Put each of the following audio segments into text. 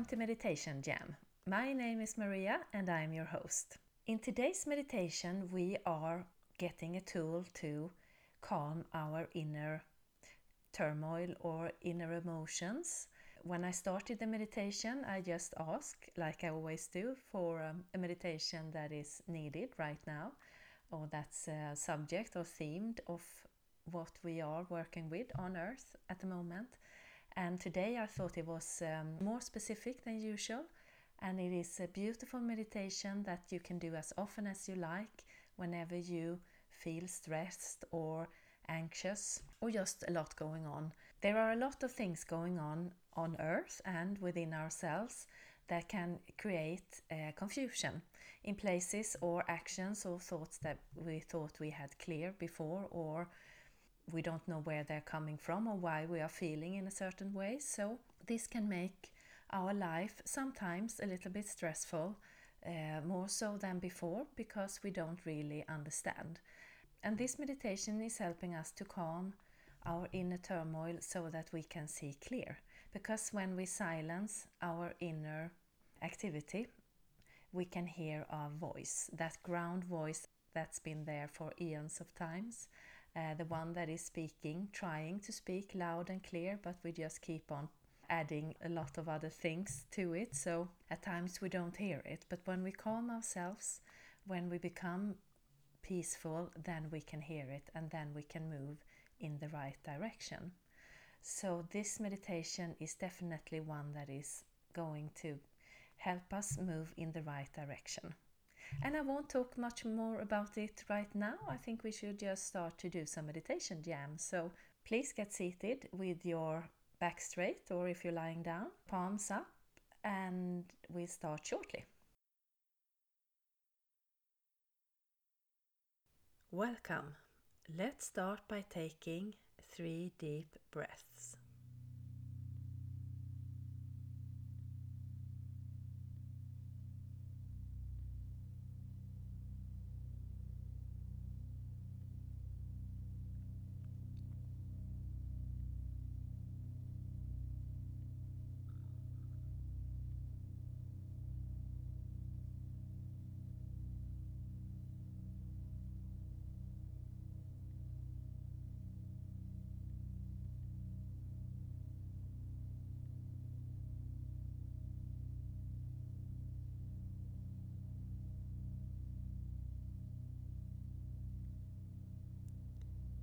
Welcome to Meditation Jam. My name is Maria and I am your host. In today's meditation, we are getting a tool to calm our inner turmoil or inner emotions. When I started the meditation, I just asked, like I always do, for um, a meditation that is needed right now, or that's a subject or themed of what we are working with on earth at the moment. And today I thought it was um, more specific than usual, and it is a beautiful meditation that you can do as often as you like whenever you feel stressed or anxious or just a lot going on. There are a lot of things going on on earth and within ourselves that can create uh, confusion in places or actions or thoughts that we thought we had clear before or we don't know where they're coming from or why we are feeling in a certain way. So, this can make our life sometimes a little bit stressful, uh, more so than before, because we don't really understand. And this meditation is helping us to calm our inner turmoil so that we can see clear. Because when we silence our inner activity, we can hear our voice, that ground voice that's been there for eons of times uh, the one that is speaking, trying to speak loud and clear, but we just keep on adding a lot of other things to it. So at times we don't hear it. But when we calm ourselves, when we become peaceful, then we can hear it and then we can move in the right direction. So this meditation is definitely one that is going to help us move in the right direction. And I won't talk much more about it right now. I think we should just start to do some meditation jam. So please get seated with your back straight or if you're lying down, palms up, and we start shortly. Welcome. Let's start by taking three deep breaths.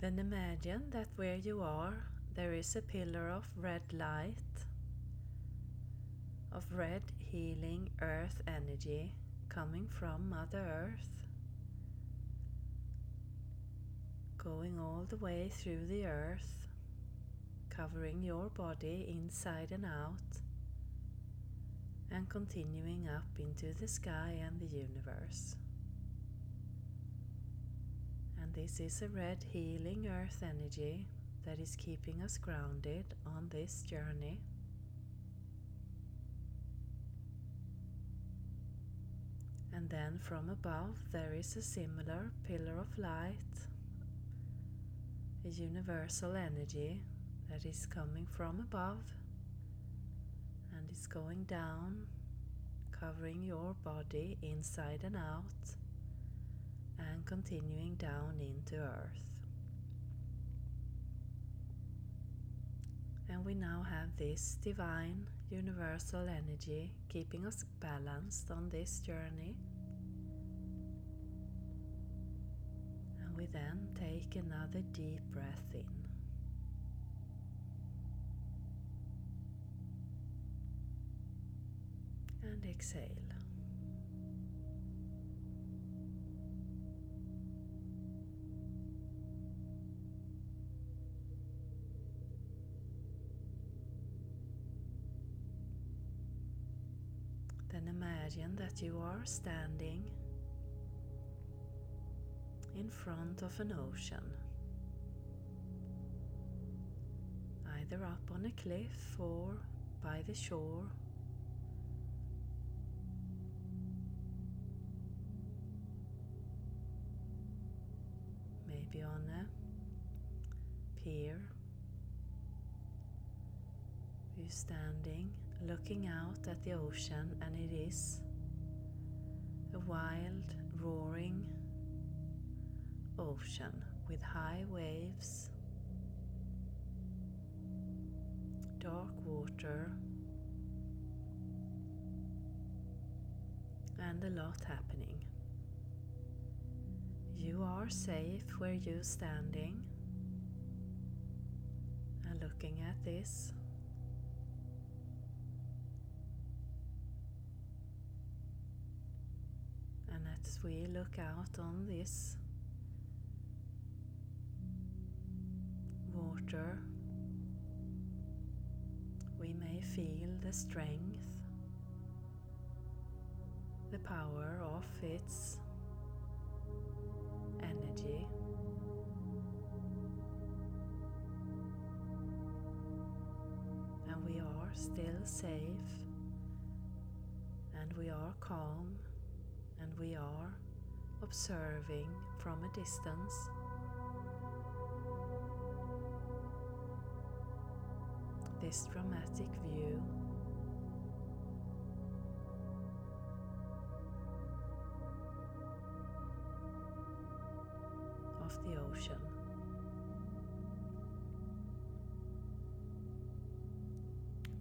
Then imagine that where you are, there is a pillar of red light, of red healing earth energy coming from Mother Earth, going all the way through the earth, covering your body inside and out, and continuing up into the sky and the universe. And this is a red healing earth energy that is keeping us grounded on this journey. And then from above, there is a similar pillar of light, a universal energy that is coming from above and is going down, covering your body inside and out and continuing down into earth. And we now have this divine universal energy keeping us balanced on this journey. And we then take another deep breath in. And exhale. Imagine that you are standing in front of an ocean, either up on a cliff or by the shore. Maybe on a pier. You're standing looking out at the ocean, and it is a wild, roaring ocean with high waves, dark water, and a lot happening. You are safe where you're standing and looking at this. And as we look out on this water, we may feel the strength, the power of its energy. And we are still safe, and we are calm, and we are observing from a distance. This dramatic view of the ocean.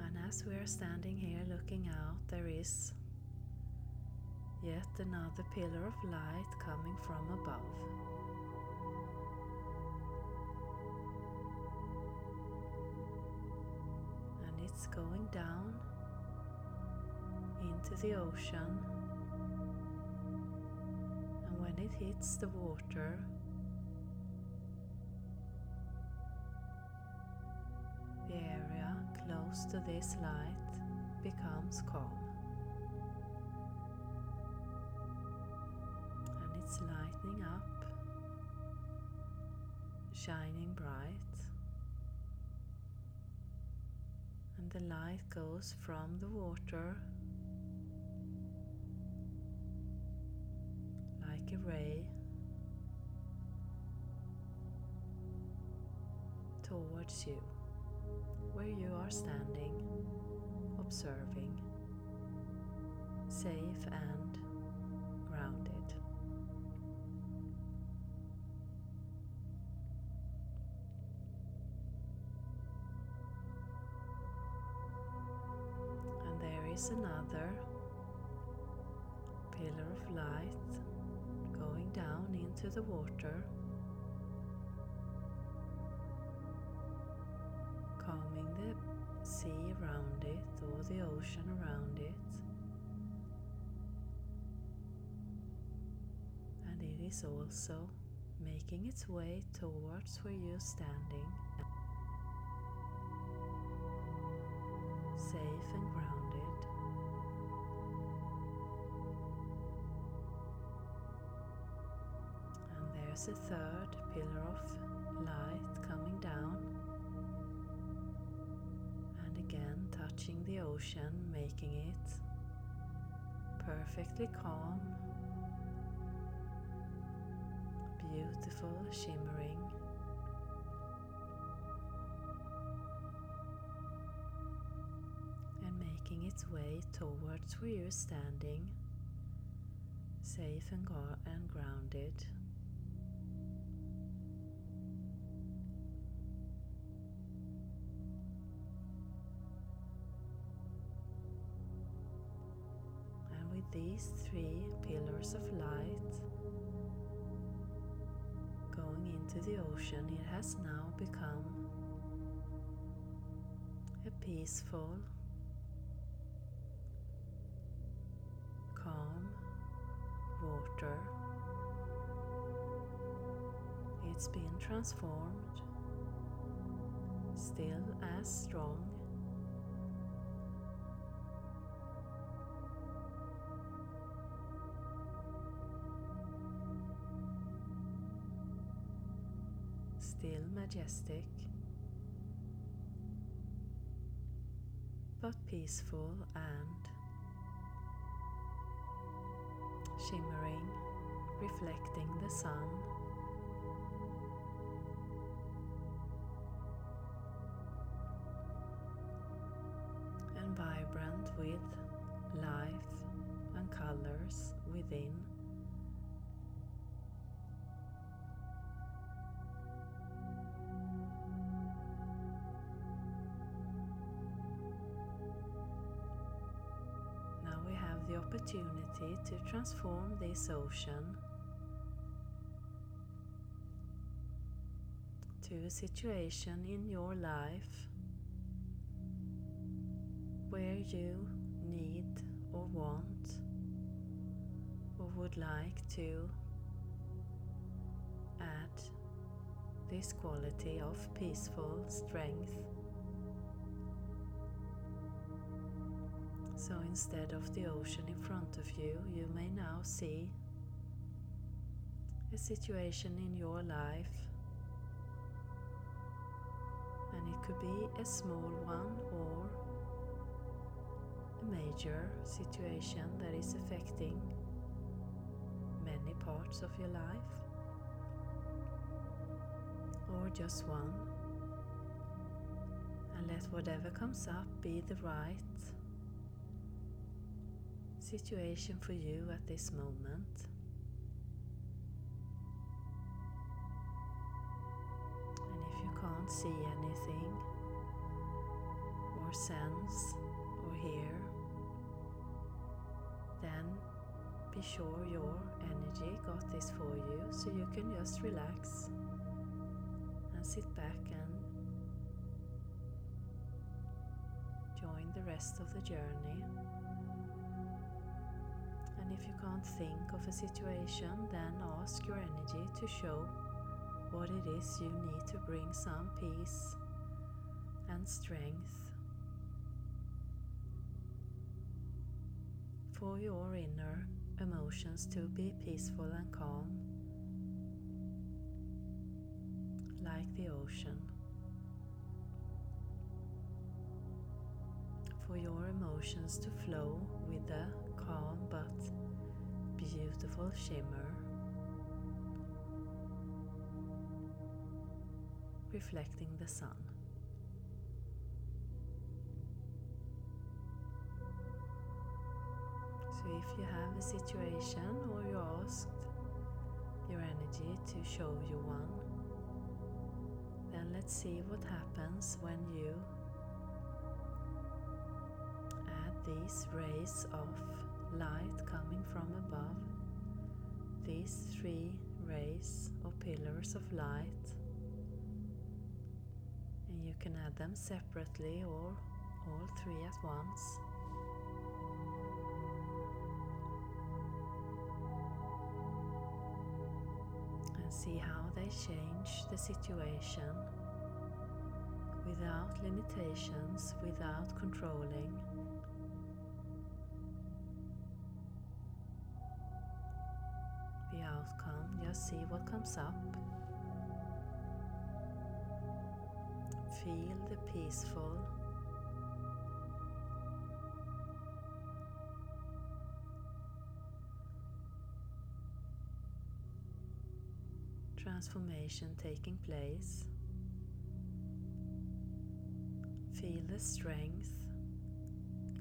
And as we are standing here looking out, there is yet another pillar of light coming from above. And it's going down into the ocean. And when it hits the water, the area close to this light becomes calm. Bright. And the light goes from the water like a ray towards you where you are standing, observing, safe and grounded. Another pillar of light going down into the water. calming the sea around it or the ocean around it. And it is also making its way towards where you're standing, safe and grounded. There's a third pillar of light coming down and again touching the ocean, making it perfectly calm, beautiful, shimmering. And making its way towards where you're standing, safe and, and grounded. These three pillars of light going into the ocean, it has now become a peaceful, calm water. It's been transformed, still as strong majestic, but peaceful and shimmering, reflecting the sun. And vibrant with life and colors within. Opportunity to transform this ocean to a situation in your life where you need or want or would like to add this quality of peaceful strength. So instead of the ocean in front of you, you may now see a situation in your life. And it could be a small one or a major situation that is affecting many parts of your life, or just one. And let whatever comes up be the right situation for you at this moment. And if you can't see anything, or sense, or hear, then be sure your energy got this for you so you can just relax and sit back and join the rest of the journey. If you can't think of a situation, then ask your energy to show what it is you need to bring some peace and strength for your inner emotions to be peaceful and calm, like the ocean. For your emotions to flow with a calm but beautiful shimmer, reflecting the sun. So, if you have a situation or you asked your energy to show you one, then let's see what happens when you add these rays of light coming from above, these three rays or pillars of light, and you can add them separately or all three at once. And see how they change the situation without limitations, without controlling. See what comes up. Feel the peaceful transformation taking place. Feel the strength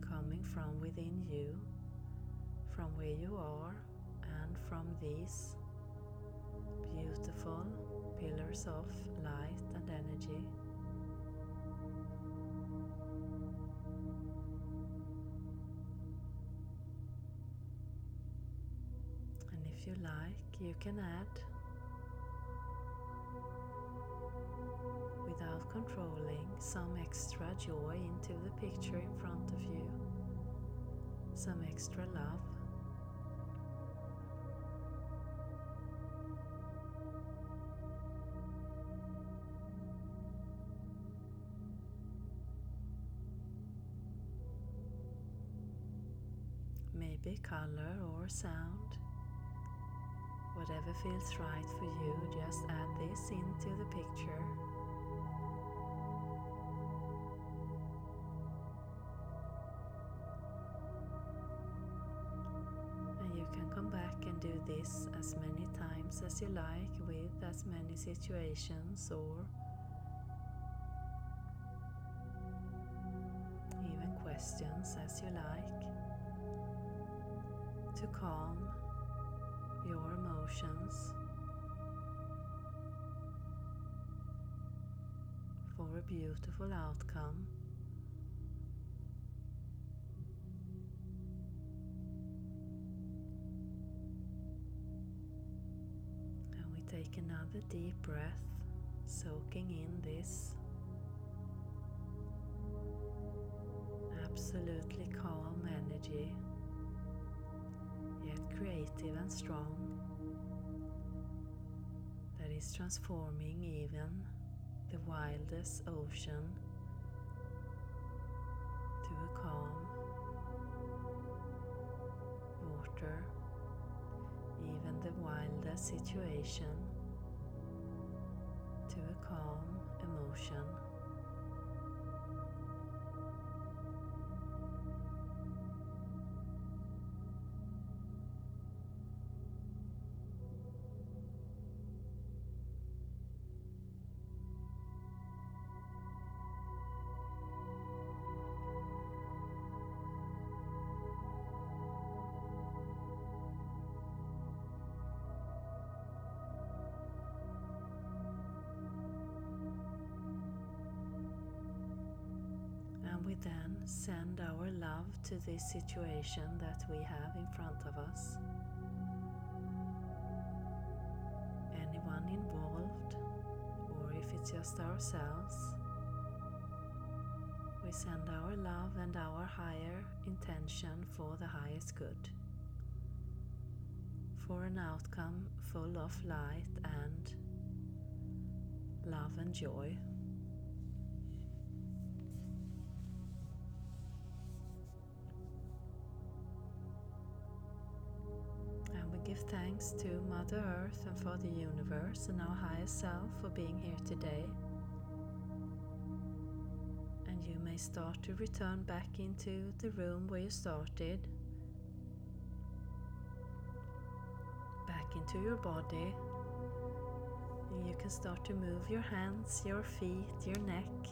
coming from within you, from where you are, and from these beautiful pillars of light and energy. And if you like, you can add without controlling some extra joy into the picture in front of you, some extra love. Maybe color or sound. Whatever feels right for you, just add this into the picture. And you can come back and do this as many times as you like with as many situations or even questions as you like to calm your emotions for a beautiful outcome. And we take another deep breath, soaking in this absolutely calm energy, creative and strong, that is transforming even the wildest ocean to a calm water, even the wildest situation to a calm emotion. Then send our love to this situation that we have in front of us. Anyone involved, or if it's just ourselves, we send our love and our higher intention for the highest good, for an outcome full of light and love and joy. Give thanks to Mother Earth and for the universe and our higher self for being here today. And you may start to return back into the room where you started, back into your body. You can start to move your hands, your feet, your neck,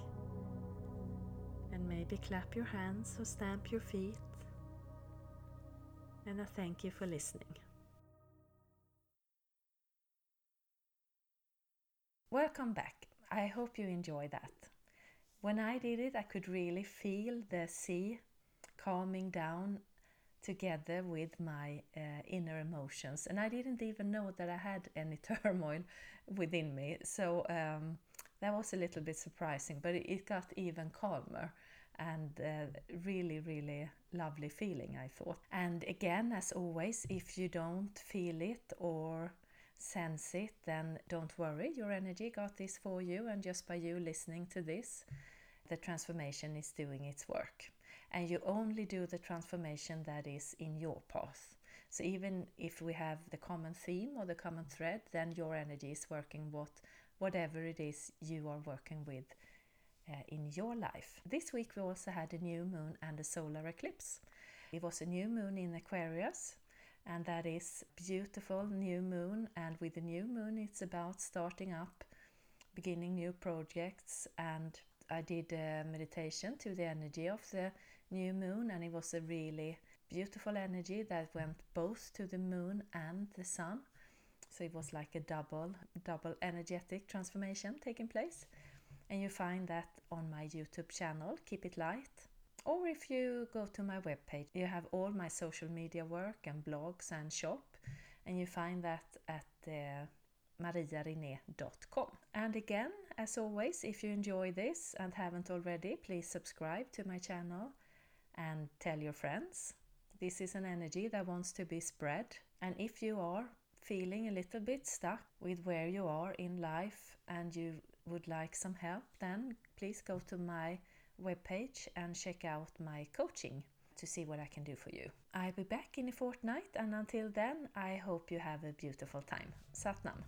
and maybe clap your hands or stamp your feet. And I thank you for listening. Welcome back. I hope you enjoy that. When I did it, I could really feel the sea calming down together with my uh, inner emotions, and I didn't even know that I had any turmoil within me. So um, that was a little bit surprising, but it got even calmer and uh, really, really lovely feeling, I thought. And again, as always, if you don't feel it or sense it, then don't worry, your energy got this for you, and just by you listening to this, the transformation is doing its work. And you only do the transformation that is in your path. So even if we have the common theme or the common thread, then your energy is working what whatever it is you are working with uh, in your life. This week we also had a new moon and a solar eclipse. It was a new moon in Aquarius and that is beautiful new moon. And with the new moon it's about starting up beginning new projects. And i did a meditation to the energy of the new moon. And it was a really beautiful energy that went both to the moon and the sun. So it was like a double double energetic transformation taking place. And you find that on my youtube channel keep it light or if you go to my webpage, you have all my social media work and blogs and shop, and you find that at uh, mariarine.com. And again, as always, if you enjoy this and haven't already, please subscribe to my channel and tell your friends. This is an energy that wants to be spread. And if you are feeling a little bit stuck with where you are in life and you would like some help, then please go to my webpage and check out my coaching to see what I can do for you. I'll be back in a fortnight, and until then, I hope you have a beautiful time. Satnam.